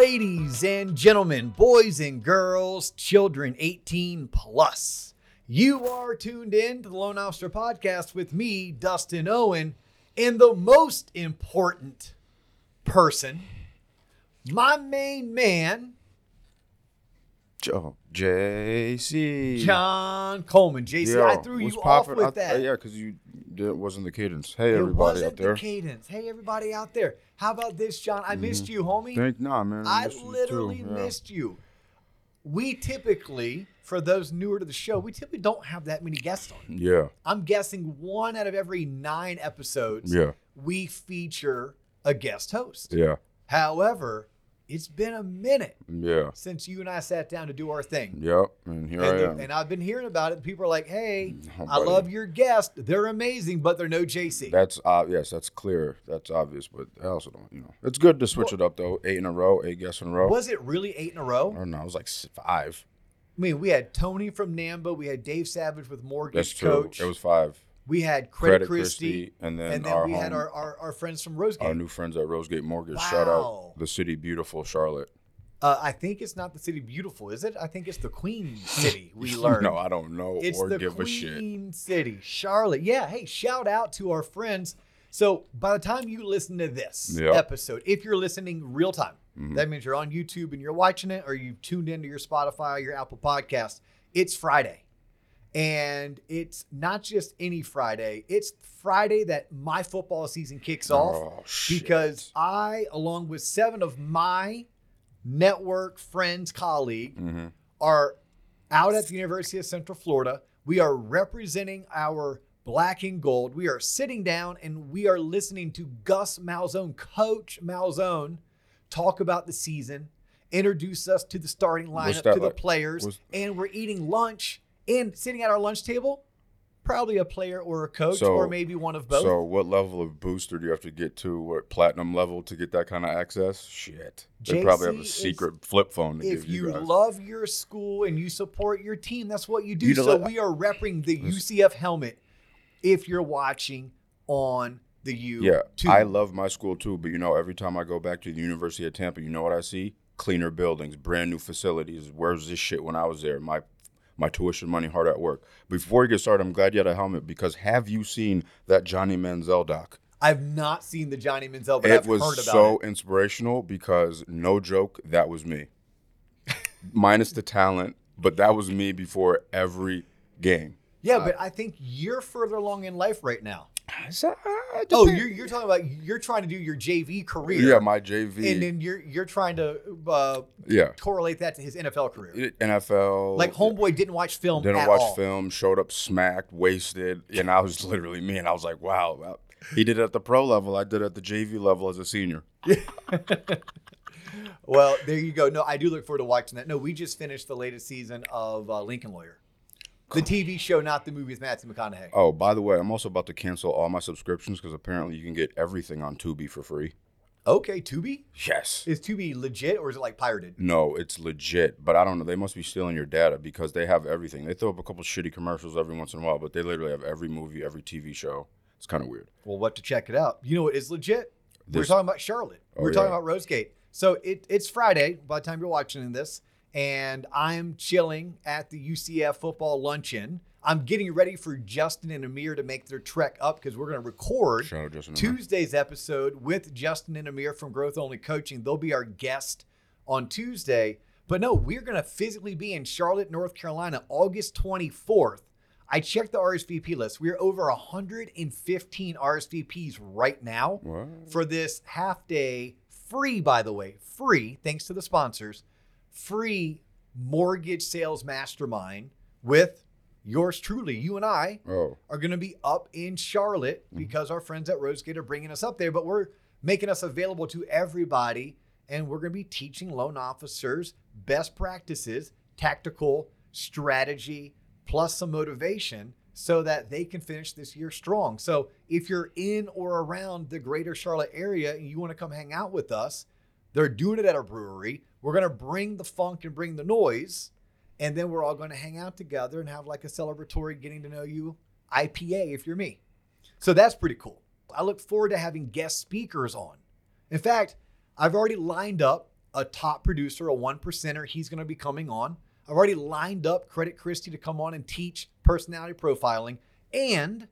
ladies and gentlemen, boys and girls, children 18 plus. You are tuned in to the Loan Officer Podcast with me, Dustin Owen, and the most important person, my main man, Joe, JC. John Coleman. JC, Yo, I threw you off with I- that. yeah, because you it wasn't the cadence. Hey, it everybody wasn't out there. the cadence. Hey, everybody out there. How about this, John? I missed mm-hmm. you, homie. Thank nah, man. I you literally yeah. missed you. We typically, for those newer to the show, we typically don't have that many guests on. Yeah, I'm guessing one out of every nine episodes, yeah, we feature a guest host. yeah, However, it's been a minute yeah, since you and I sat down to do our thing. yep. And here And, I am. and I've been hearing about it. People are like, hey, Oh, I love your guest. They're amazing, but they're no JC. That's uh, yes, that's clear. That's obvious, but I also don't. You know, it's good to switch it up though. Eight in a row, eight guests in a row. Was it really eight in a row? I don't know. It was like five. I mean, we had Tony from Namba. We had Dave Savage with Mortgage That's true. Coach. It was five. We had Credit, Credit Christie. Christie, and then, and then our we had our, our, our friends from Rosegate. Our new friends at Rosegate Mortgage. Shout out the city, beautiful Charlotte. uh, I think it's not the city beautiful, is it? I think it's the Queen City. We learned. no, I don't know it's or give a shit. Queen City, Charlotte. Yeah. Hey, shout out to our friends. So by the time you listen to this Yep. episode, if you're listening real time, Mhm. that means you're on YouTube and you're watching it, or you've tuned into your Spotify, your Apple Podcast. It's Friday. And it's not just any Friday, it's Friday that my football season kicks off Oh, because I, along with seven of my network friends, colleague, hmm are out at the University of Central Florida. We are representing our black and gold. We are sitting down and we are listening to Gus Malzahn, Coach Malzahn, talk about the season, introduce us to the starting lineup, to the like? players, and we're eating lunch and sitting at our lunch table. Probably a player or a coach, So- or maybe one of both. So, what level of booster do you have to get to? What platinum level to get that kind of access? Shit, they probably have JC a is- secret flip phone to if give you, you guys. love your school and you support your team, that's what you do. You so we are repping the UCF helmet if you're watching on the U. yeah, I love my school too, but you know, every time I go back to the University of Tampa, you know what I see? Cleaner buildings, brand new facilities. Where's this shit when I was there? My my tuition money hard at work. Before you get started, I'm glad you had a helmet because have you seen that Johnny Manziel doc? I've not seen the Johnny Manziel, but it I've was heard about so it. inspirational because no joke, that was me. Minus the talent, but that was me before every game. Yeah, but I think you're further along in life right now. So, uh, Oh, you're you're talking about you're trying to do your JV career. yeah, my JV, and then you're you're trying to uh, yeah, correlate that to his NFL career. NFL. Like homeboy didn't watch film didn't at watch all. film, showed up smacked, wasted, and I was literally me, and I was like, wow, wow. he did it at the pro level, I did it at the JV level as a senior. Well, there you go. No, I do look forward to watching that. No, we just finished the latest season of uh, Lincoln Lawyer, the TV show, not the movie with Matthew McConaughey. Oh, by the way, I'm also about to cancel all my subscriptions because apparently you can get everything on Tubi for free. Okay, Tubi Yes. is Tubi legit or is it like pirated? No, it's legit, but I don't know. They must be stealing your data because they have everything. They throw up a couple shitty commercials every once in a while, but they literally have every movie, every TV show. It's kind of weird. Well, what to check it out? You know what is legit? We're talking about Charlotte. Oh, We're talking yeah. about Rosegate. So it, it's Friday by the time you're watching this, and I'm chilling at the UCF football luncheon. I'm getting ready for Justin and Amir to make their trek up because we're going to record Shout out Justin. Tuesday's episode with Justin and Amir from Growth Only Coaching. They'll be our guest on Tuesday. But no, we're going to physically be in Charlotte, North Carolina, August 24th. I checked the RSVP list. We're over 115 RSVPs right now for this half day, free, by the way, free, thanks to the sponsors, free mortgage sales mastermind with yours truly. You and I Oh, are going to be up in Charlotte Mm-hmm. because our friends at Rosegate are bringing us up there, but we're making us available to everybody. And we're going to be teaching loan officers best practices, tactical strategy, plus some motivation so that they can finish this year strong. So if you're in or around the greater Charlotte area and you want to come hang out with us, they're doing it at a brewery. We're going to bring the funk and bring the noise. And then we're all going to hang out together and have like a celebratory getting to know you IPA if you're me. So that's pretty cool. I look forward to having guest speakers on. In fact, I've already lined up a top producer, a one percenter. He's going to be coming on. I've already lined up Credit Christie to come on and teach personality profiling. And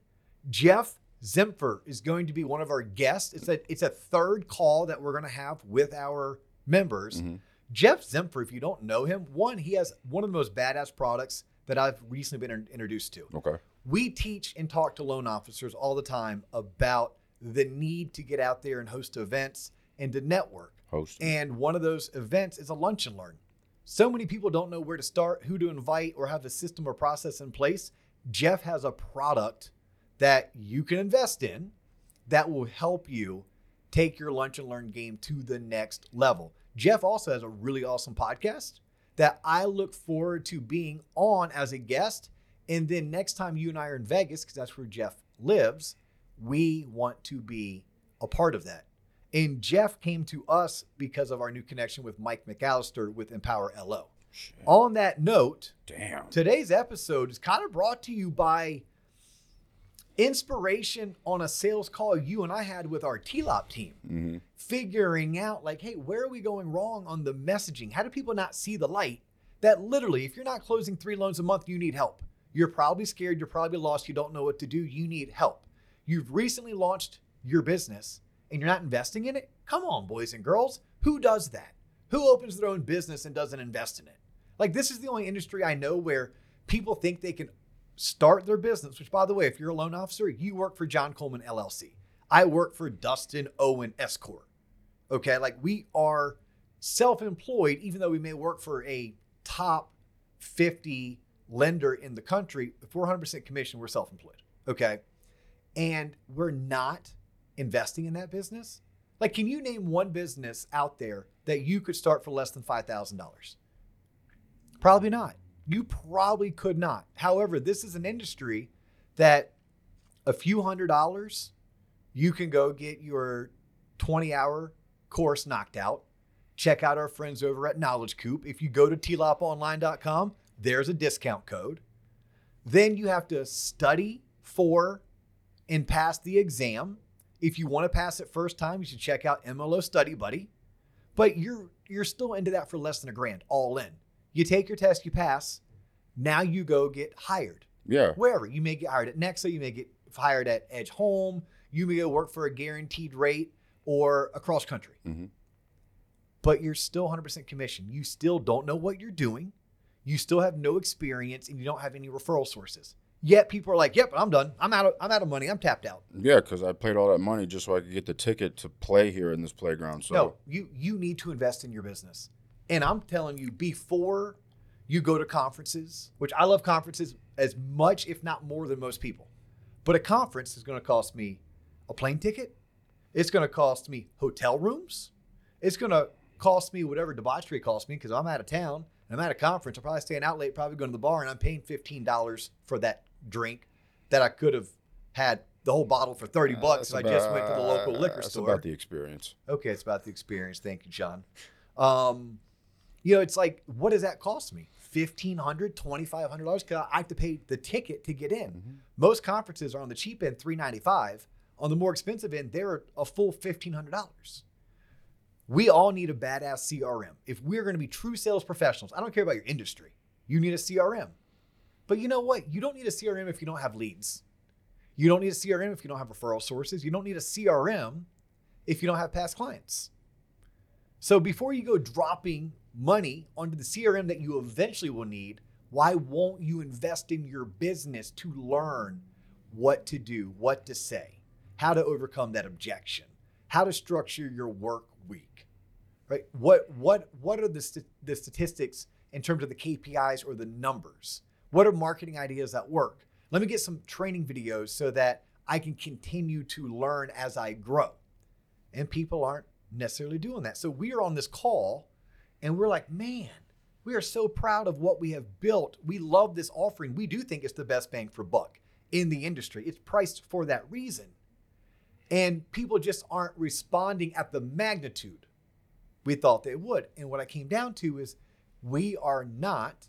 Jeff Zimfer is going to be one of our guests. It's a it's a third call that we're going to have with our members. Mhm. Jeff Zempfer, if you don't know him, one he has one of the most badass products that I've recently been in- introduced to. Okay. We teach and talk to loan officers all the time about the need to get out there and host events and to network. Host. And one of those events is a lunch and learn. So many people don't know where to start, who to invite, or have a system or process in place. Jeff has a product that you can invest in that will help you take your lunch and learn game to the next level. Jeff also has a really awesome podcast that I look forward to being on as a guest. And then next time you and I are in Vegas, because that's where Jeff lives, we want to be a part of that. And Jeff came to us because of our new connection with Mike McAllister with Empower LO. Shit. On that note, Damn. today's episode is kind of brought to you by inspiration on a sales call you and I had with our TLOP team, hmm figuring out like, hey, where are we going wrong on the messaging? How do people not see the light? That literally, if you're not closing three loans a month, you need help. You're probably scared, you're probably lost, you don't know what to do, you need help. You've recently launched your business and you're not investing in it? Come on, boys and girls. Who does that? Who opens their own business and doesn't invest in it? Like, this is the only industry I know where people think they can start their business, which, by the way, if you're a loan officer, you work for John Coleman LLC. I work for Dustin Owen S Corp. Okay. Like, we are self employed, even though we may work for a top 50 lender in the country. If we're 100% commission, we're self employed. Okay. And we're not investing in that business. Like, can you name one business out there that you could start for less than $5,000? Probably not. You probably could not. However, this is an industry that a few hundred dollars, you can go get your 20 hour course knocked out. Check out our friends over at Knowledge Coop. If you go to tloponline.com, there's a discount code. Then you have to study for and pass the exam. If you want to pass it first time, you should check out MLO Study Buddy. But you're you're still into that for less than a grand, all in. You take your test, you pass. Now you go get hired Yeah. wherever. You may get hired at Nexa, you may get hired at Edge Home, you may go work for a guaranteed rate or across country. hmm But you're still 100% commission. You still don't know what you're doing. You still have no experience and you don't have any referral sources. Yet people are like, "Yep, I'm done. I'm out of I'm out of money. I'm tapped out." Yeah, because I paid all that money just so I could get the ticket to play here in this playground. So No, you you need to invest in your business. And I'm telling you, before you go to conferences, which I love conferences as much, if not more, than most people. But a conference is going to cost me a plane ticket. It's going to cost me hotel rooms. It's going to cost me whatever debauchery costs me because I'm out of town and I'm at a conference. I'm probably staying out late, probably going to the bar, and I'm paying $15 for that drink that I could have had the whole bottle for 30 Uh, bucks if I just went to the local liquor that's store. about the experience. Okay, it's about the experience. Thank you, John. Um, you know, it's like, what does that cost me? $1,500, $2,500? Because I have to pay the ticket to get in. Mhm. Most conferences are on the cheap end, 395. On the more expensive end, they're a full $1,500. We all need a badass CRM. If we're going to be true sales professionals, I don't care about your industry, you need a CRM. But you know what? You don't need a CRM if you don't have leads. You don't need a CRM if you don't have referral sources. You don't need a CRM if you don't have past clients. So before you go dropping money onto the CRM that you eventually will need, why won't you invest in your business to learn what to do, what to say, how to overcome that objection, how to structure your work week? Right? What what what are the st- the statistics in terms of the KPIs or the numbers? What are marketing ideas that work? Let me get some training videos so that I can continue to learn as I grow. And people aren't necessarily doing that. So we are on this call and we're like, man, we are so proud of what we have built. We love this offering. We do think it's the best bang for buck in the industry. It's priced for that reason. And people just aren't responding at the magnitude we thought they would. And what I came down to is we are not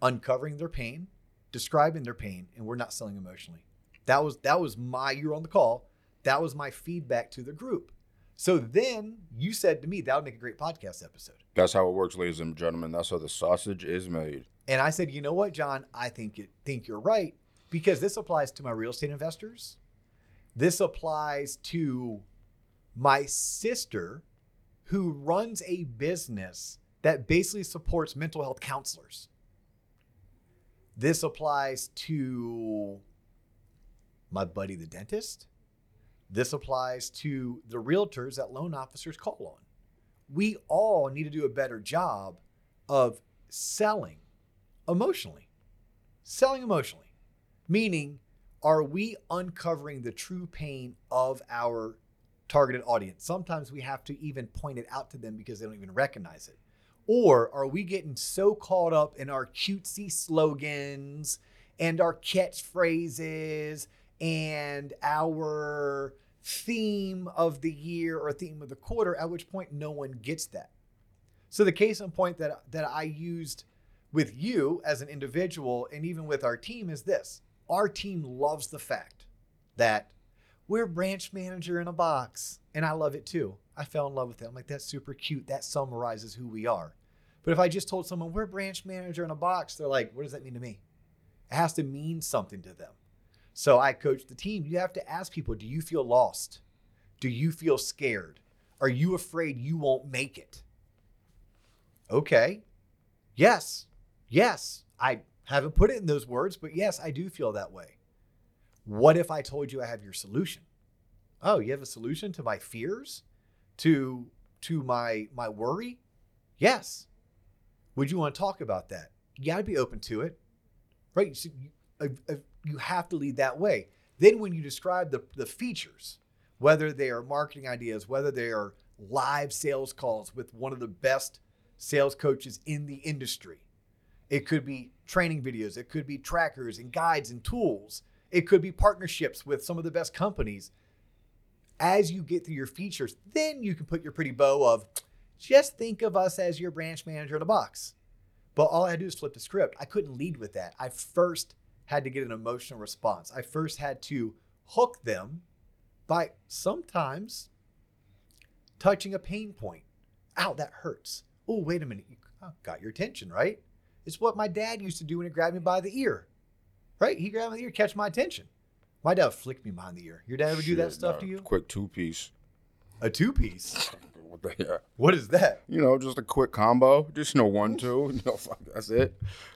uncovering their pain, describing their pain, and we're not selling emotionally. That was that was my you're on the call. That was my feedback to the group. So then you said to me that would make a great podcast episode. That's how it works, ladies and gentlemen. That's how the sausage is made. And I said, you know what, John? I think it, think you're right because this applies to my real estate investors. This applies to my sister who runs a business that basically supports mental health counselors. This applies to my buddy the dentist. This applies to the realtors that loan officers call on. We all need to do a better job of selling emotionally. Selling emotionally. Meaning, are we uncovering the true pain of our targeted audience? Sometimes we have to even point it out to them because they don't even recognize it. Or are we getting so caught up in our cutesy slogans and our catchphrases and our theme of the year or theme of the quarter, at which point no one gets that. So the case in point that that I used with you as an individual and even with our team is this. Our team loves the fact that we're branch manager in a box. And I love it too. I fell in love with it. I'm like, that's super cute. That summarizes who we are. But if I just told someone we're branch manager in a box, they're like, what does that mean to me? It has to mean something to them. So I coach the team. You have to ask people do you feel lost? Do you feel scared? Are you afraid you won't make it? Okay. Yes. Yes. I haven't put it in those words, but yes, I do feel that way. What if I told you I have your solution? Oh, you have a solution to my fears? To to my my worry? Yes. Would you want to talk about that? Yeah, I'd be open to it. Right? So you, uh, uh, you have to lead that way. Then when you describe the, the features, whether they are marketing ideas, whether they are live sales calls with one of the best sales coaches in the industry, it could be training videos, it could be trackers and guides and tools, it could be partnerships with some of the best companies. As you get through your features, then you can put your pretty bow of just think of us as your branch manager in a box. But all I had to do is flip the script. I couldn't lead with that. I first had to get an emotional response. I first had to hook them by sometimes touching a pain point. Ow, that hurts. Oh, wait a minute. You oh, got your attention, right? It's what my dad used to do when he grabbed me by the ear, right? He grabbed my ear, catch my attention. My dad flicked me behind the ear. Your dad ever do that stuff nah, to you? Quick two piece. A two piece. Yeah. What is that? You know, just a quick combo. Just no one, two. You know, fuck, that's it.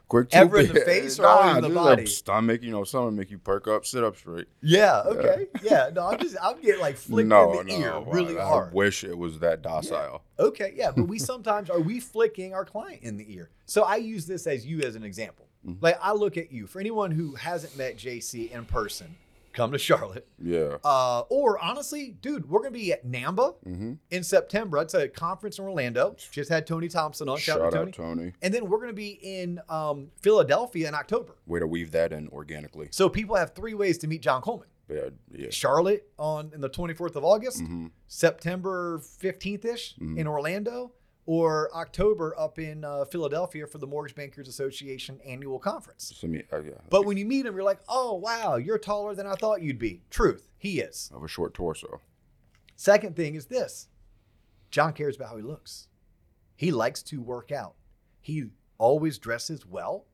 Quick two. Ever in the face or always in the body? Stomach, you know, something make you perk up, sit up straight. Yeah. Okay. Yeah. No, I'm just I'm getting like flicked no, in the no. ear really I, hard. I wish it was that docile. Okay, yeah, but we sometimes are we flicking our client in the ear. So I use this as you as an example. Mm-hmm. Like I look at you. For anyone who hasn't met JC in person, come to Charlotte. Yeah. Uh, or honestly, dude, we're gonna be at NAMBA Mm-hmm. in September. It's a conference in Orlando. Just had Tony Thompson on. Shout, Shout out to Tony. Tony. And then we're gonna be in um, Philadelphia in October. Way to weave that in organically. So people have three ways to meet John Coleman. Yeah. Yeah. Charlotte on in the 24th of August. hmm September 15th ish Mhm. in Orlando or October up in uh, Philadelphia for the Mortgage Bankers Association annual conference. So yeah. But when you meet him, you're like, oh, wow, you're taller than I thought you'd be. Truth, he is. Of a short torso. Second thing is this John cares about how he looks. He likes to work out. He always dresses well.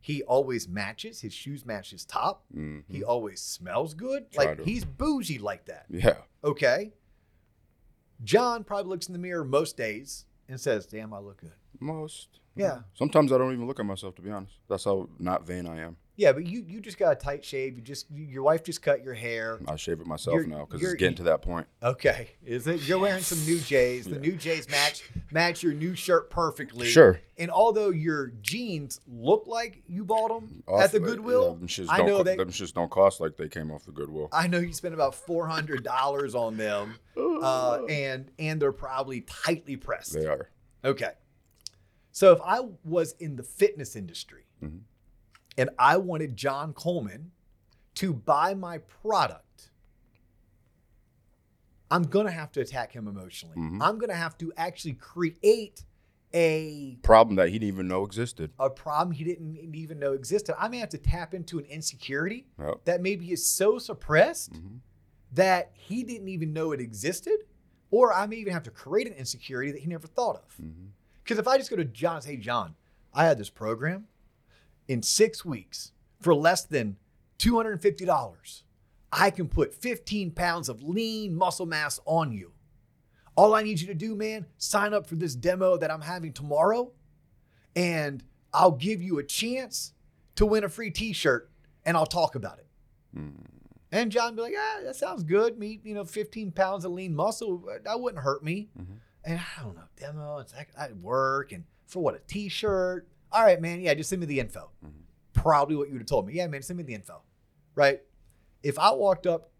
He always matches. His shoes match his top. Mhm. He always smells good. Try like to. he's bougie like that. Yeah. Okay. John probably looks in the mirror most days and says, Damn, I look good. Most. Yeah. Sometimes I don't even look at myself to be honest. That's how not vain I am. Yeah, but you you just got a tight shave. You just you- your wife just cut your hair. I shave it myself You're- now because it's getting to that point. Okay, is it? You're wearing some new J's. The Yeah. new J's match match your new shirt perfectly. Sure. And although your jeans look like you bought them Off- at the Goodwill, shits I know co- they. them shits don't cost like they came off the Goodwill. I know you spent about four hundred dollars on them, uh, and and they're probably tightly pressed. They are. Okay. So if I was in the fitness industry Mhm. And I wanted John Coleman to buy my product, I'm going to have to attack him emotionally. Mhm. I'm going to have to actually create a Problem that he didn't even know existed. a problem he didn't even know existed. I may have to tap into an insecurity Yep. that maybe is so suppressed Mhm. that he didn't even know it existed, Or I may even have to create an insecurity that he never thought of. Because if I just go to John and say, hey, John, I had this program in six weeks for less than $250. I can put 15 pounds of lean muscle mass on you. All I need you to do, man, sign up for this demo that I'm having tomorrow, and I'll give you a chance to win a free t shirt and I'll talk about it. Mm. And John be like, ah, that sounds good. Me, you know, 15 pounds of lean muscle, uh, that wouldn't hurt me. Mhm. And I don't know, demo, it's like I work and for what, a t-shirt? All right, man. Yeah, just send me the info. Mhm. Probably what you would have told me. Yeah, man, send me the info. Right? If I walked up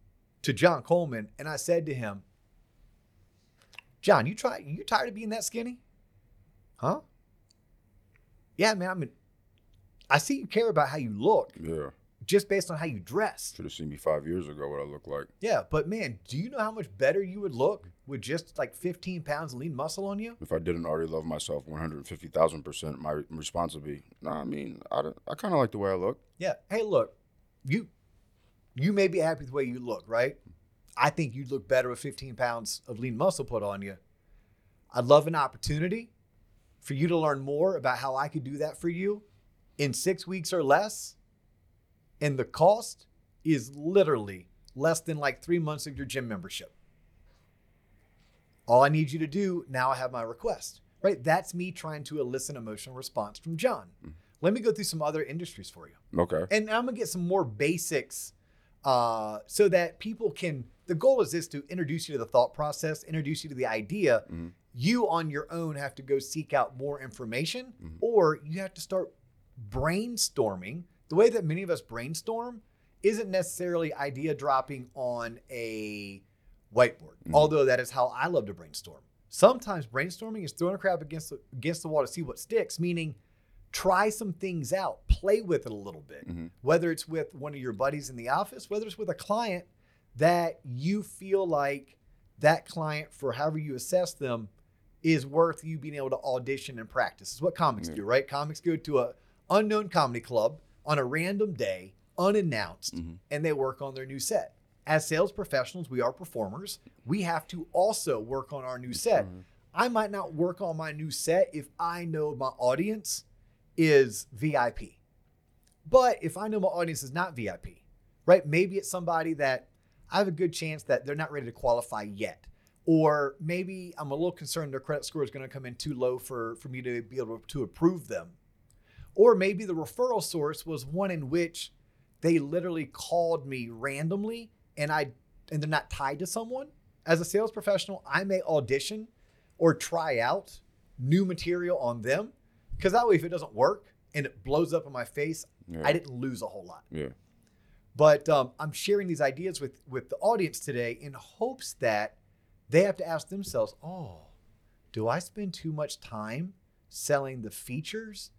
to John Coleman and I said to him, John, you try you tired of being that skinny? Huh? Yeah, man. I mean, I see you care about how you look Yeah. Just based on how you dress. Should have seen me five years ago what I look like. Yeah, but man, do you know how much better you would look with just like 15 pounds of lean muscle on you? If I didn't already love myself 150,000%, my response would be, nah, I mean, I, don't- I kind of like the way I look. Yeah. Hey, look, you you may be happy with the way you look, right? I think you'd look better with 15 pounds of lean muscle put on you. I'd love an opportunity for you to learn more about how I could do that for you in six weeks or less. And the cost is literally less than like three months of your gym membership. All I need you to do now, I have my request, right? That's me trying to elicit emotional response from John. Let me go through some other industries for you Okay. and I'm gonna get some more basics uh, so that people can. The goal is this to introduce you to the thought process, introduce you to the idea. Mhm. You on your own have to go seek out more information, Mhm. or you have to start brainstorming. The way that many of us brainstorm isn't necessarily idea dropping on a whiteboard, Mhm. although that is how I love to brainstorm. Sometimes brainstorming is throwing a crap against the, against the wall to see what sticks, meaning try some things out, play with it a little bit. Mhm. Whether it's with one of your buddies in the office, whether it's with a client that you feel like that client, for however you assess them, is worth you being able to audition and practice. Is what comics do, right? Comics go to a unknown comedy club on a random day, unannounced, Mhm. and they work on their new set. As sales professionals, we are performers. We have to also work on our new set. Mhm. I might not work on my new set if I know my audience is VIP. But if I know my audience is not VIP, right? Maybe it's somebody that I have a good chance that they're not ready to qualify yet. Or maybe I'm a little concerned their credit score is going to come in too low for, for me to be able to approve them. Or maybe the referral source was one in which they literally called me randomly and I and they're not tied to someone. As a sales professional, I may audition or try out new material on them because that way if it doesn't work and it blows up in my face, Yeah. I didn't lose a whole lot. yeah. But um, I'm sharing these ideas with with the audience today in hopes that they have to ask themselves, "Oh, do I spend too much time selling the features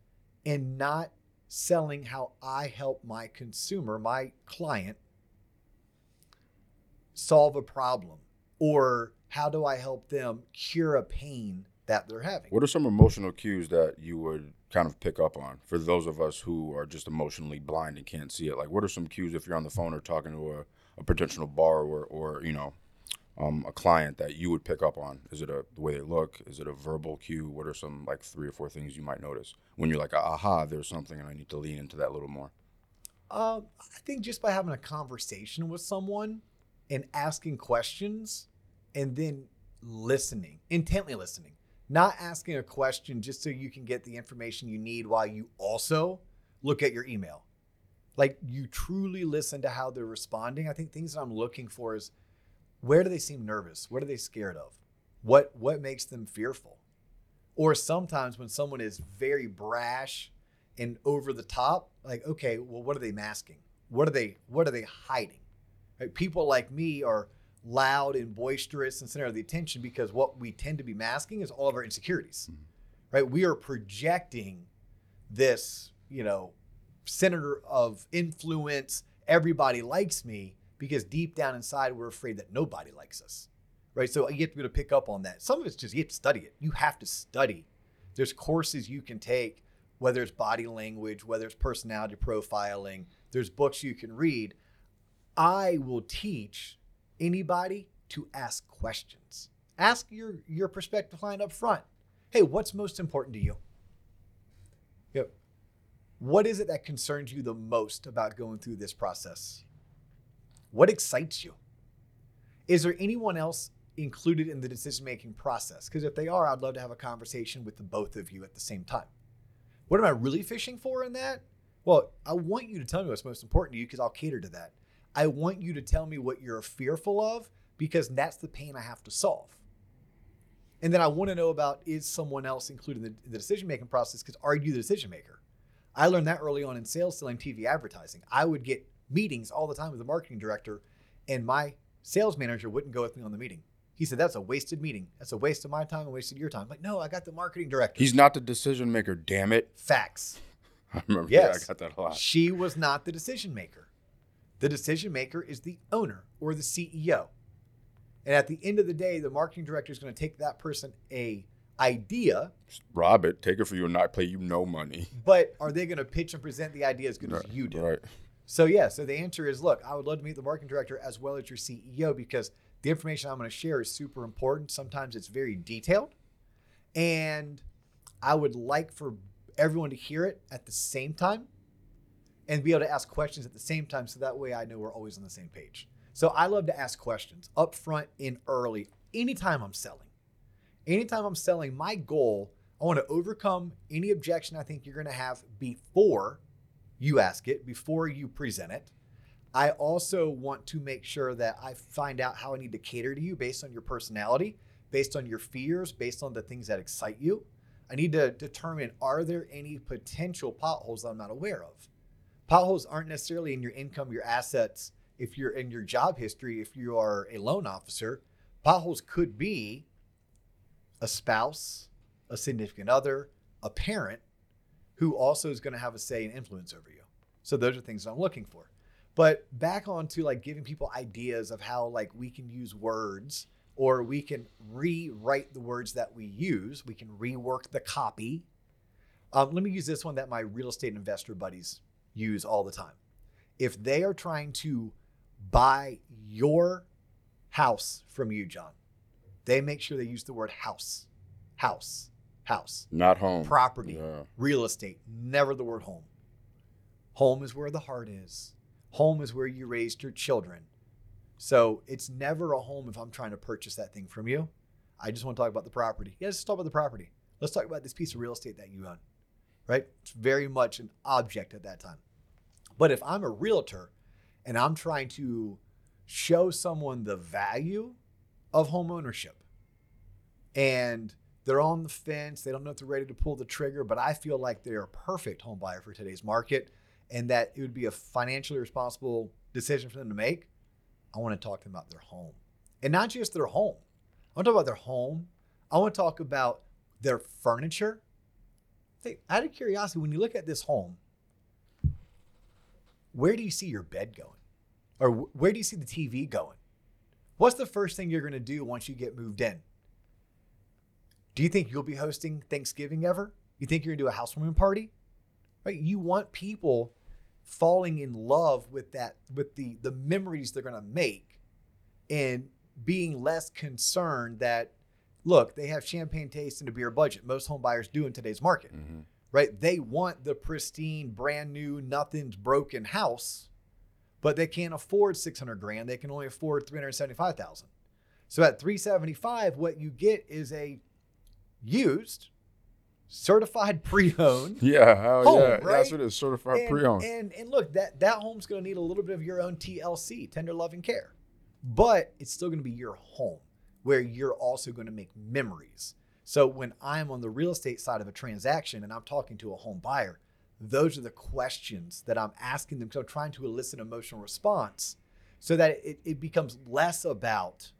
and not selling how I help my consumer, my client, solve a problem, or how do I help them cure a pain that they're having?" What are some emotional cues that you would kind of pick up on for those of us who are just emotionally blind and can't see it? Like, what are some cues if you're on the phone or talking to a, a potential borrower or, you know, um, a client that you would pick up on? Is it a the way they look? Is it a verbal cue? What are some like three or four things you might notice when you're like, aha, there's something and I need to lean into that a little more? Um, I think just by having a conversation with someone and asking questions and then listening, intently listening, not asking a question just so you can get the information you need while you also look at your email. Like you truly listen to how they're responding. I think things that I'm looking for is where do they seem nervous? What are they scared of? What what makes them fearful? Or sometimes when someone is very brash and over the top, like, okay, well, what are they masking? What are they what are they hiding? Right? People like me are loud and boisterous and center of the attention because what we tend to be masking is all of our insecurities. Mm-hmm. Right? We are projecting this, you know, center of influence, everybody likes me because deep down inside we're afraid that nobody likes us. Right? So you have to be able to pick up on that. Some of it's just you have to study it. You have to study. There's courses you can take whether it's body language, whether it's personality profiling, there's books you can read. I will teach anybody to ask questions. Ask your your prospective client up front. Hey, what's most important to you? Yep. What is it that concerns you the most about going through this process? What excites you? Is there anyone else included in the decision making process? Because if they are, I'd love to have a conversation with the both of you at the same time. What am I really fishing for in that? Well, I want you to tell me what's most important to you because I'll cater to that. I want you to tell me what you're fearful of because that's the pain I have to solve. And then I want to know about is someone else included in the, the decision making process because are you the decision maker? I learned that early on in sales selling TV advertising. I would get meetings all the time with the marketing director, and my sales manager wouldn't go with me on the meeting. He said, That's a wasted meeting. That's a waste of my time and wasted your time. I'm like, no, I got the marketing director. He's not the decision maker, damn it. Facts. I remember Yes. yeah, I got that a lot. She was not the decision maker. The decision maker is the owner or the CEO. And at the end of the day, the marketing director is going to take that person a idea, Rob it, take it for you and not pay you no money. but are they going to pitch and present the idea as good as you do? Right. So yeah, so the answer is look, I would love to meet the marketing director as well as your CEO because the information I'm going to share is super important. Sometimes it's very detailed. And I would like for everyone to hear it at the same time and be able to ask questions at the same time so that way I know we're always on the same page. So I love to ask questions up front and early anytime I'm selling. Anytime I'm selling, my goal, I want to overcome any objection I think you're going to have before you ask it, before you present it. I also want to make sure that I find out how I need to cater to you based on your personality, based on your fears, based on the things that excite you. I need to determine are there any potential potholes that I'm not aware of? Potholes aren't necessarily in your income, your assets, if you're in your job history, if you are a loan officer. Potholes could be a spouse, a significant other, a parent who also is going to have a say and influence over you. So those are things that I'm looking for. But back on to like giving people ideas of how like we can use words or we can rewrite the words that we use. We can rework the copy. Um, let me use this one that my real estate investor buddies use all the time. If they are trying to buy your house from you, John, they make sure they use the word house, house, house, Not home. property, Yeah. real estate, never the word home. Home is where the heart is. Home is where you raised your children. So it's never a home if I'm trying to purchase that thing from you. I just want to talk about the property. Yeah, let's talk about the property. Let's talk about this piece of real estate that you own, right? It's very much an object at that time. But if I'm a realtor and I'm trying to show someone the value of home ownership and they're on the fence, they don't know if they're ready to pull the trigger, but I feel like they're a perfect home buyer for today's market and that it would be a financially responsible decision for them to make. I want to talk to them about their home. And not just their home. I want to talk about their home. I want to talk about their furniture. Hey, out of curiosity, when you look at this home, where do you see your bed going? Or where do you see the TV going? What's the first thing you're going to do once you get moved in? Do you think you'll be hosting Thanksgiving ever? You think you're going to do a housewarming party? Right? You want people falling in love with that with the the memories they're going to make and being less concerned that look, they have champagne taste and a beer budget. Most home buyers do in today's market hmm right? They want the pristine, brand new, nothing's broken house, but they can't afford 600 grand. They can only afford 375,000. So at 375, what you get is a used, certified pre-owned. Yeah, hell Home, yeah. right? That's what it is. Certified and, pre-owned. and and look, that that home's going to need a little bit of your own TLC, tender love and care. But it's still going to be your home where you're also going to make memories. So when I'm on the real estate side of a transaction and I'm talking to a home buyer, those are the questions that I'm asking them because I'm trying to elicit emotional response so that it, it becomes less about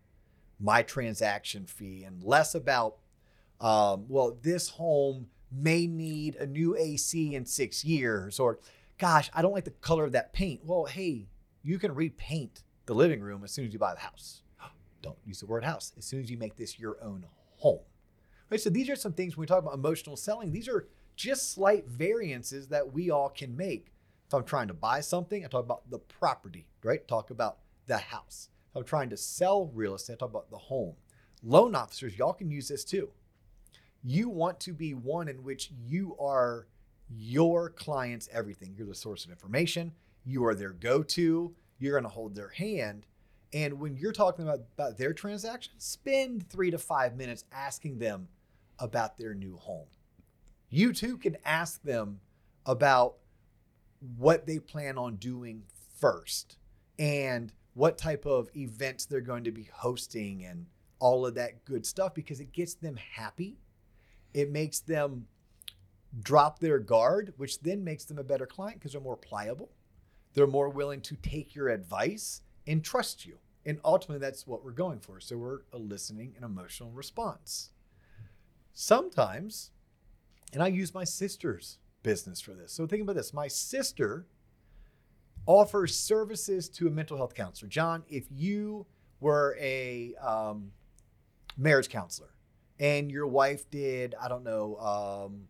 my transaction fee and less about, um, well, this home may need a new AC in six years, or gosh, I don't like the color of that paint. Well, hey, you can repaint the living room as soon as you buy the house. Don't use the word house. As soon as you make this your own home. Right? So these are some things when we talk about emotional selling, these are just slight variances that we all can make. If I'm trying to buy something, I talk about the property, right? Talk about the house. If I'm trying to sell real estate, I talk about the home. loan officers, y'all can use this too. You want to be one in which you are your client's everything. You're the source of information, you are their go to, you're going to hold their hand. And when you're talking about, about their transaction, spend three to five minutes asking them about their new home. You too can ask them about what they plan on doing first and what type of events they're going to be hosting and all of that good stuff because it gets them happy. It makes them drop their guard, which then makes them a better client because they're more pliable. They're more willing to take your advice and trust you. And ultimately, that's what we're going for. So we're eliciting an emotional response. Sometimes, and I use my sister's business for this. So think about this my sister offers services to a mental health counselor. John, if you were a um, marriage counselor and your wife did, I don't know, um,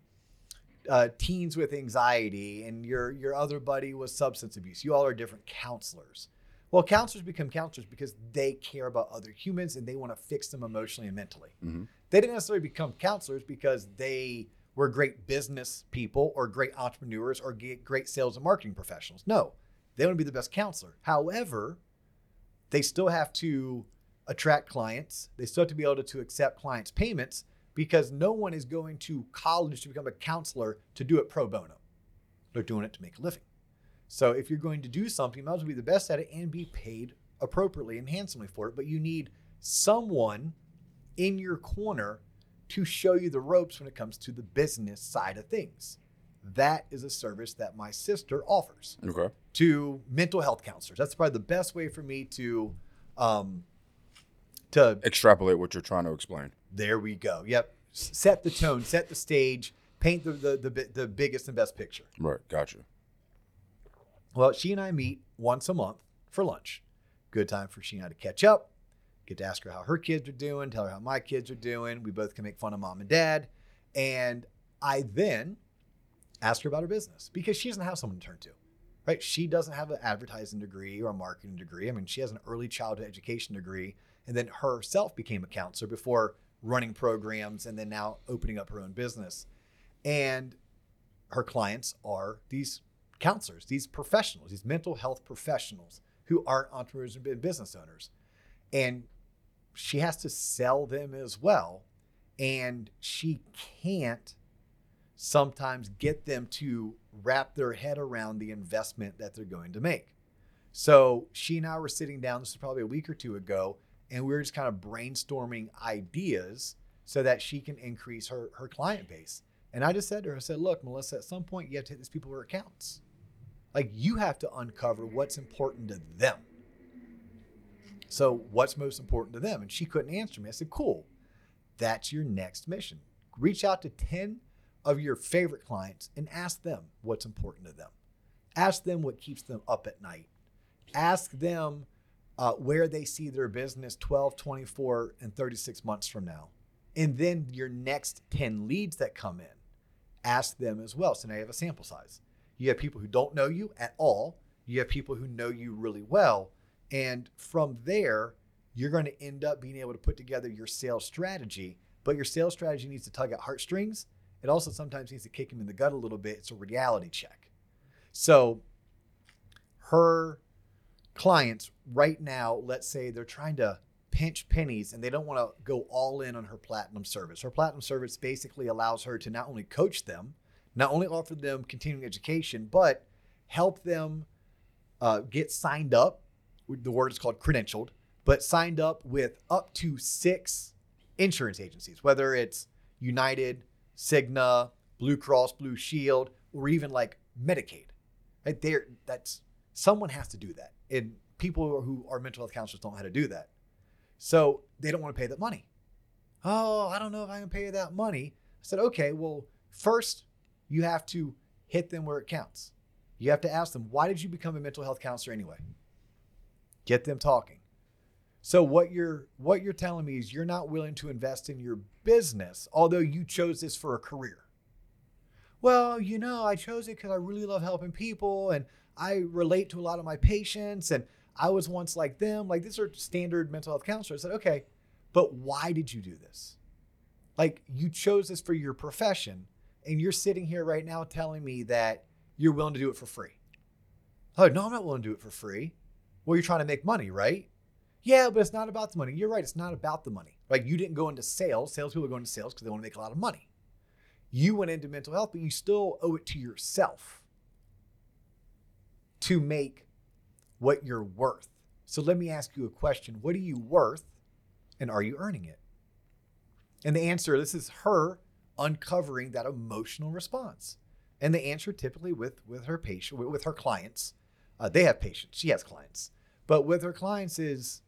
uh, teens with anxiety, and your your other buddy was substance abuse. You all are different counselors. Well, counselors become counselors because they care about other humans and they want to fix them emotionally and mentally. Mhm. They didn't necessarily become counselors because they were great business people or great entrepreneurs or great sales and marketing professionals. No, they want to be the best counselor. However, they still have to attract clients. They still have to be able to, to accept clients' payments because no one is going to college to become a counselor to do it pro bono. They're doing it to make a living. So if you're going to do something, you might as well be the best at it and be paid appropriately and handsomely for it. But you need someone in your corner to show you the ropes when it comes to the business side of things. That is a service that my sister offers Okay. to mental health counselors. That's probably the best way for me to, um, to Extrapolate what you're trying to explain. there we go. Yep, set the tone, set the stage, paint the the the, the biggest and best picture. Right. Gotcha. Well, she and I meet once a month for lunch. Good time for she and I to catch up, get to ask her how her kids are doing, tell her how my kids are doing. We both can make fun of mom and dad. And I then ask her about her business because she doesn't have someone to turn to, right? She doesn't have an advertising degree or a marketing degree. I mean, she has an early childhood education degree and then herself became a counselor before running programs and then now opening up her own business. And her clients are these counselors, these professionals, these mental health professionals who aren't entrepreneurs and business owners. And she has to sell them as well. And she can't sometimes get them to wrap their head around the investment that they're going to make. So she and I were sitting down, this was probably a week or two ago, and we were just kind of brainstorming ideas so that she can increase her, her client base. And I just said to her, I said, look, Melissa, at some point you have to hit these people where it counts. Like you have to uncover what's important to them. So what's most important to them? And she couldn't answer me. I said, cool. That's your next mission. Reach out to 10 of your favorite clients and ask them what's important to them. Ask them what keeps them up at night. Ask them uh, where they see their business 12, 24, and 36 months from now. And then your next 10 leads that come in, ask them as well. So now you have a sample size. You have people who don't know you at all, you have people who know you really well. And from there, you're going to end up being able to put together your sales strategy. But your sales strategy needs to tug at heartstrings. It also sometimes needs to kick them in the gut a little bit. It's a reality check. So her clients right now, let's say they're trying to pinch pennies and they don't want to go all in on her platinum service. Her platinum service basically allows her to not only coach them, not only offer them continuing education, but help them uh, get signed up. The word is called credentialed, but signed up with up to six insurance agencies, whether it's United, Cigna, Blue Cross, Blue Shield, or even like Medicaid. Right there, that's someone has to do that, and people who are mental health counselors don't know how to do that, so they don't want to pay that money. Oh, I don't know if I can pay that money. I said, okay, well, first you have to hit them where it counts. You have to ask them, why did you become a mental health counselor anyway? Get them talking. So what you're what you're telling me is you're not willing to invest in your business, although you chose this for a career. Well, you know, I chose it because I really love helping people and I relate to a lot of my patients and I was once like them. Like these are standard mental health counselors. I said, okay, But why did you do this? Like you chose this for your profession, and you're sitting here right now telling me that you're willing to do it for free. Oh, no, I'm not willing to do it for free. Well, you're trying to make money, right? Yeah, but it's not about the money. You're right. It's not about the money. Like you didn't go into sales. Salespeople go into sales because they want to make a lot of money. You went into mental health, but you still owe it to yourself to make what you're worth. So let me ask you a question. What are you worth and are you earning it? And the answer this is her uncovering that emotional response. And the answer typically with with her patient with her clients, uh, they have patients. She has clients, but with her clients is,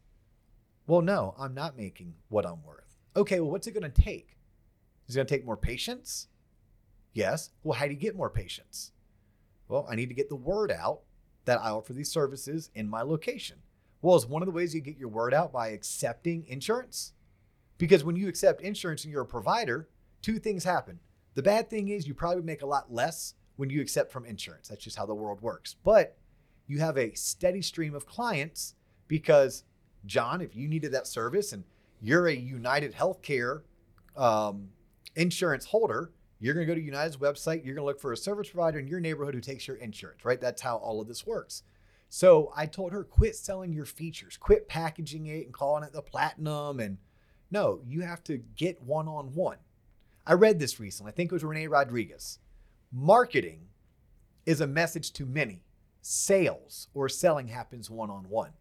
well, no, I'm not making what I'm worth. Okay, well, what's it going to take? Is it going to take more patients? Yes. Well, how do you get more patients? Well, I need to get the word out that I offer these services in my location. Well, is one of the ways you get your word out by accepting insurance? Because when you accept insurance and you're a provider, two things happen. The bad thing is you probably make a lot less when you accept from insurance. That's just how the world works. But you have a steady stream of clients because, John, if you needed that service and you're a United Healthcare um, insurance holder, you're going to go to United's website. You're going to look for a service provider in your neighborhood who takes your insurance, right? That's how all of this works. So I told her, quit selling your features, quit packaging it and calling it the platinum. And no, you have to get one on one. I read this recently. I think it was Rene Rodriguez. Marketing is a message to many. Sales or selling happens one on one.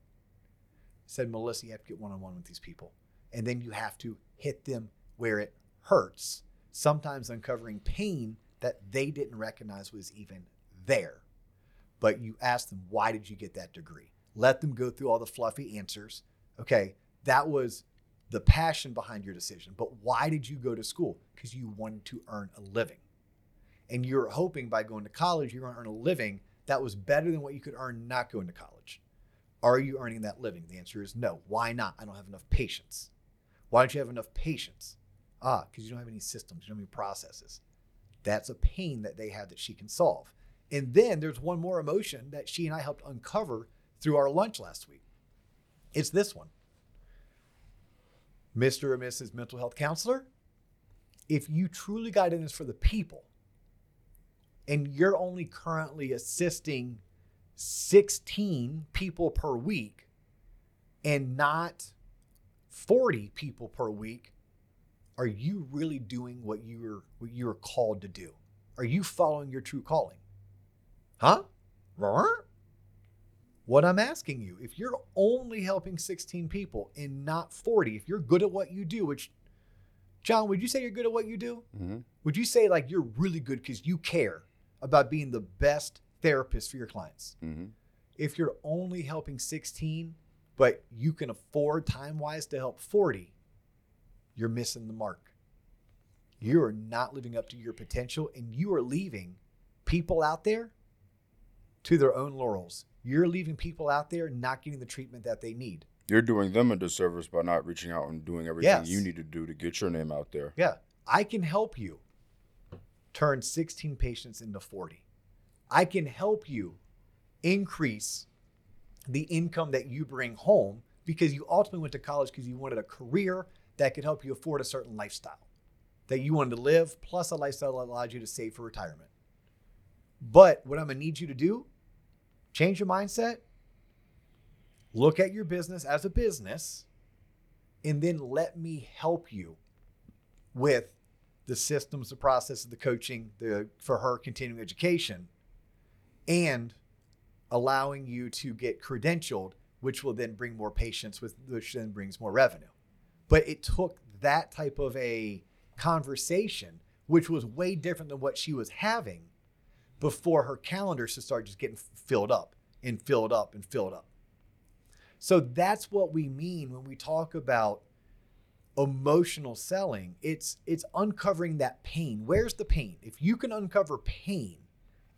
Said Melissa, you have to get one on one with these people. And then you have to hit them where it hurts, sometimes uncovering pain that they didn't recognize was even there but you ask them, why did you get that degree? Let them go through all the fluffy answers. Okay, that was the passion behind your decision. But why did you go to school? Because you wanted to earn a living. And you're hoping by going to college, you're going to earn a living that was better than what you could earn not going to college. Are you earning that living? The answer is no. Why not? I don't have enough patients. Why don't you have enough patients? Ah, because you don't have any systems, you don't have any processes. That's a pain that they have that she can solve. And then there's one more emotion that she and I helped uncover through our lunch last week. It's this one Mr. or Mrs. Mental Health Counselor, if you truly got in this for the people and you're only currently assisting 16 people per week and not 40 people per week, are you really doing what you're what you're called to do? Are you following your true calling? Huh? What I'm asking you, if you're only helping 16 people and not 40, if you're good at what you do, which, John, would you say you're good at what you do? Mm-hmm. Would you say like you're really good because you care about being the best therapist for your clients? Mm-hmm. If you're only helping 16, but you can afford time wise to help 40, you're missing the mark. You are not living up to your potential and you are leaving people out there to their own laurels. You're leaving people out there not getting the treatment that they need. You're doing them a disservice by not reaching out and doing everything Yes. you need to do to get your name out there. Yeah, I can help you turn 16 patients into 40. I can help you increase the income that you bring home because you ultimately went to college because you wanted a career that could help you afford a certain lifestyle that you wanted to live, plus a lifestyle that allowed you to save for retirement. But what I'm to need you to do, change your mindset, look at your business as a business, and then let me help you with the systems, the process, the coaching, the for her continuing education, and allowing you to get credentialed, which will then bring more patients, with which then brings more revenue. But it took that type of a conversation, which was way different than what she was having before her calendar should start just getting filled up and filled up and filled up. So that's what we mean when we talk about emotional selling. It's it's uncovering that pain. Where's the pain? If you can uncover pain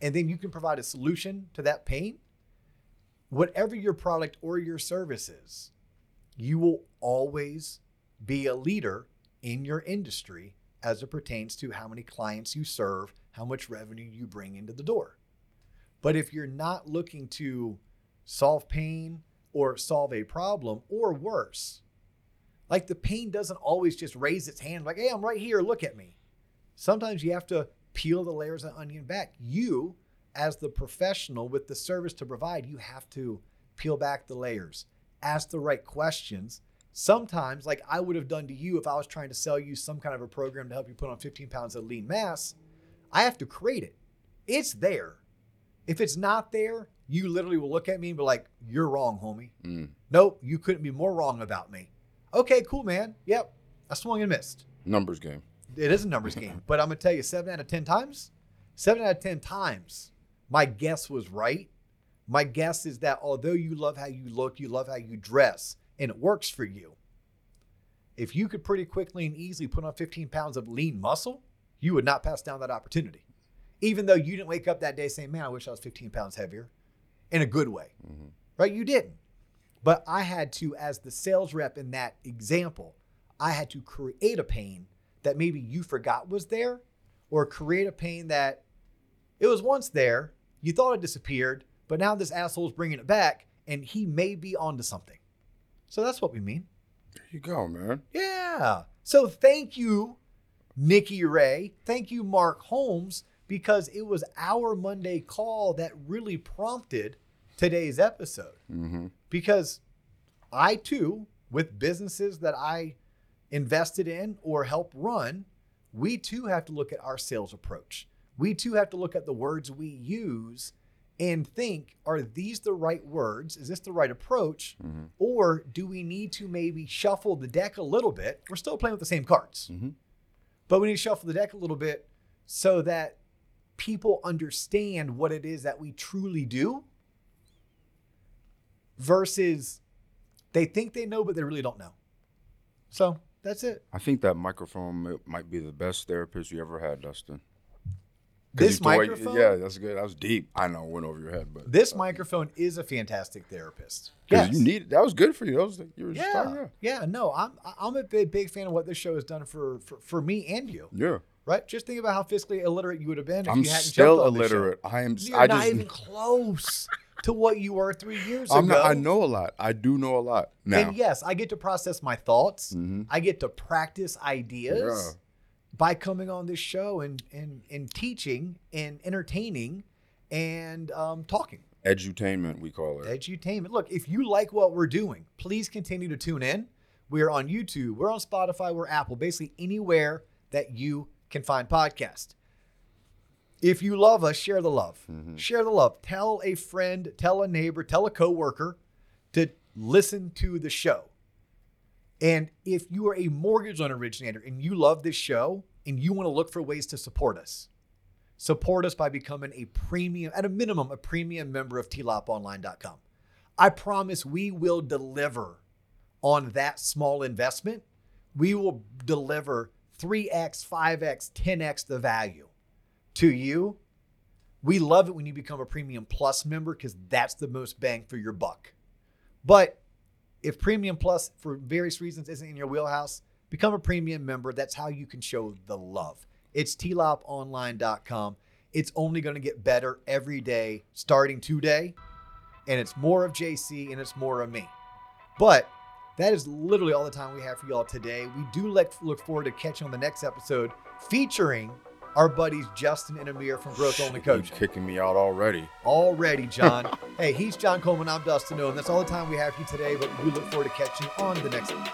and then you can provide a solution to that pain, whatever your product or your service is, you will always be a leader in your industry as it pertains to how many clients you serve, how much revenue you bring into the door. But if you're not looking to solve pain or solve a problem, or worse, Like the pain doesn't always just raise its hand, like, hey, I'm right here, look at me. Sometimes you have to peel the layers of onion back. You, as the professional with the service to provide, you have to peel back the layers, ask the right questions. Sometimes, like I would have done to you if I was trying to sell you some kind of a program to help you put on 15 pounds of lean mass, I have to create it. It's there. If it's not there, you literally will look at me and be like, You're wrong, homie. Mm. Nope, you couldn't be more wrong about me. Okay, cool, man. Yep, I swung and missed. Numbers game. It is a numbers game, but I'm gonna tell you, seven out of ten times, seven out of ten times, my guess was right. My guess is that although you love how you look, you love how you dress, and it works for you, if you could pretty quickly and easily put on 15 pounds of lean muscle, you would not pass down that opportunity. Even though you didn't wake up that day saying, Man, I wish I was 15 pounds heavier in a good way, Mhm. right? You didn't. But I had to, as the sales rep in that example, I had to create a pain that maybe you forgot was there, or create a pain that it was once there, you thought it disappeared, but now this asshole's bringing it back, and he may be onto something. So that's what we mean. There you go, man. Yeah. So thank you, Nikki Ray. Thank you, Mark Holmes, because it was our Monday call that really prompted today's episode. Mm-hmm. Because I too, with businesses that I invested in or help run, we too have to look at our sales approach. We too have to look at the words we use and think are these the right words? Is this the right approach? Mm-hmm. Or do we need to maybe shuffle the deck a little bit? We're still playing with the same cards, Mhm. but we need to shuffle the deck a little bit so that people understand what it is that we truly do versus they think they know, but they really don't know. So that's it. I think that microphone might be the best therapist you ever had, Dustin. This microphone? yeah, that's good. That was deep. I know, it went over your head, but This microphone is a fantastic therapist. because Yes. you need that was good for you. That was you were just yeah, talking- yeah, no, I'm I'm a big big fan of what this show has done for for, for me and you. yeah. Right? Just think about how fiscally illiterate you would have been if I'm you hadn't still jumped on this show. illiterate. I am. You're I not just. even close to what you were three years I'm ago. not. I know a lot. I do know a lot now. And yes, I get to process my thoughts. Mhm. I get to practice ideas Yeah. By coming on this show and and and teaching and entertaining and um, talking. Edutainment, we call it. Edutainment. Look, if you like what we're doing, please continue to tune in. We're on YouTube, we're on Spotify, we're Apple, basically anywhere that you can find podcasts. If you love us, share the love. Mhm. Share the love. Tell a friend, tell a neighbor, tell a coworker to listen to the show. And if you are a mortgage loan originator and you love this show and you want to look for ways to support us, support us by becoming a premium, at a minimum, a premium member of tloponline.com. I promise we will deliver on that small investment. We will deliver 3x, 5x, 10x the value to you. We love it when you become a premium plus member because that's the most bang for your buck. But if premium plus for various reasons isn't in your wheelhouse, become a premium member. That's how you can show the love. It's tloponline.com. It's only going to get better every day starting today. And it's more of JC and it's more of me. But that is literally all the time we have for y'all today. We do look, look forward to catching on the next episode featuring our buddies Justin and Amir from Growth Only Coaching. kicking me out already. Already, John. hey, he's John Coleman. I'm Dustin Owen. That's all the time we have for you today, but we look forward to catching you on the next one.